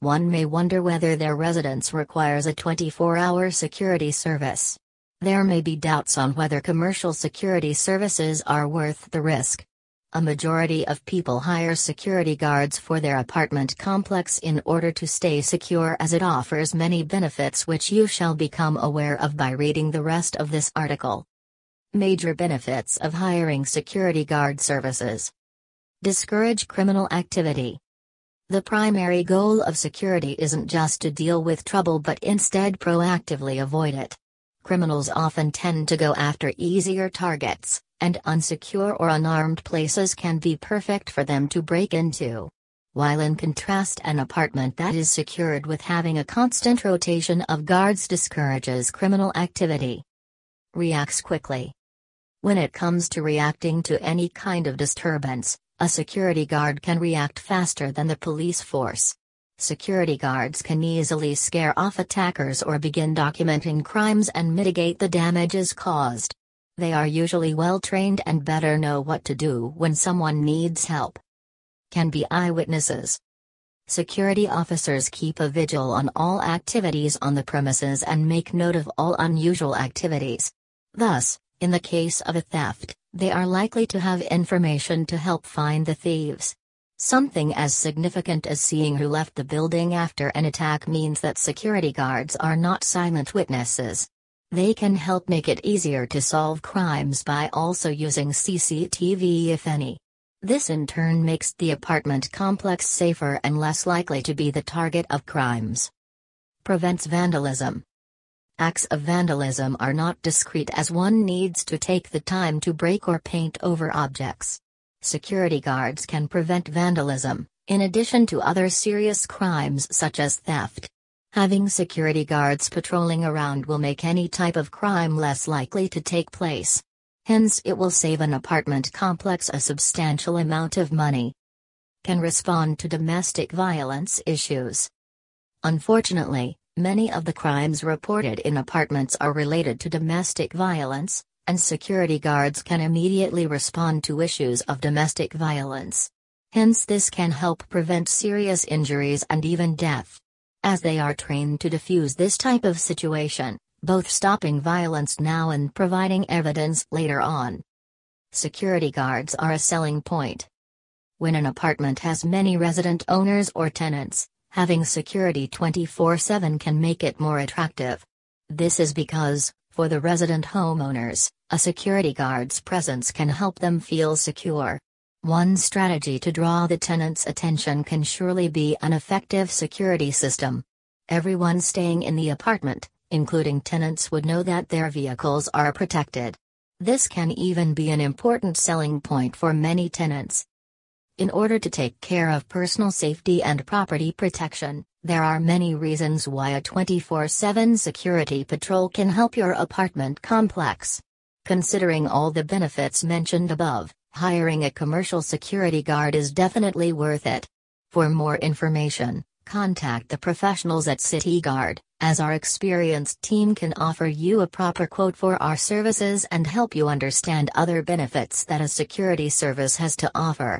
one may wonder whether their residence requires a 24-hour security service. There may be doubts on whether commercial security services are worth the risk. A majority of people hire security guards for their apartment complex in order to stay secure as it offers many benefits which you shall become aware of by reading the rest of this article. Major benefits of hiring security guard services. Discourage criminal activity. The primary goal of security isn't just to deal with trouble but instead proactively avoid it. Criminals often tend to go after easier targets, and unsecure or unarmed places can be perfect for them to break into. While in contrast an apartment that is secured with having a constant rotation of guards discourages criminal activity. Reacts quickly. When it comes to reacting to any kind of disturbance, a security guard can react faster than the police force. Security guards can easily scare off attackers or begin documenting crimes and mitigate the damages caused. They are usually well trained and better know what to do when someone needs help. Can be eyewitnesses. Security officers keep a vigil on all activities on the premises and make note of all unusual activities. Thus, in the case of a theft, they are likely to have information to help find the thieves. Something as significant as seeing who left the building after an attack means that security guards are not silent witnesses. They can help make it easier to solve crimes by also using CCTV if any. This in turn makes the apartment complex safer and less likely to be the target of crimes. Prevents vandalism. Acts of vandalism are not discreet as one needs to take the time to break or paint over objects. Security guards can prevent vandalism, in addition to other serious crimes such as theft. Having security guards patrolling around will make any type of crime less likely to take place. Hence, it will save an apartment complex a substantial amount of money. Can respond to domestic violence issues. Unfortunately, many of the crimes reported in apartments are related to domestic violence, and security guards can immediately respond to issues of domestic violence. Hence, this can help prevent serious injuries and even death. As they are trained to defuse this type of situation, both stopping violence now and providing evidence later on. Security guards are a selling point. When an apartment has many resident owners or tenants, having security 24 7 can make it more attractive. This is because, for the resident homeowners, a security guard's presence can help them feel secure. One strategy to draw the tenant's attention can surely be an effective security system. Everyone staying in the apartment, including tenants, would know that their vehicles are protected. This can even be an important selling point for many tenants. In order to take care of personal safety and property protection, there are many reasons why a 24 7 security patrol can help your apartment complex. Considering all the benefits mentioned above, hiring a commercial security guard is definitely worth it. For more information, contact the professionals at CityGuard, as our experienced team can offer you a proper quote for our services and help you understand other benefits that a security service has to offer.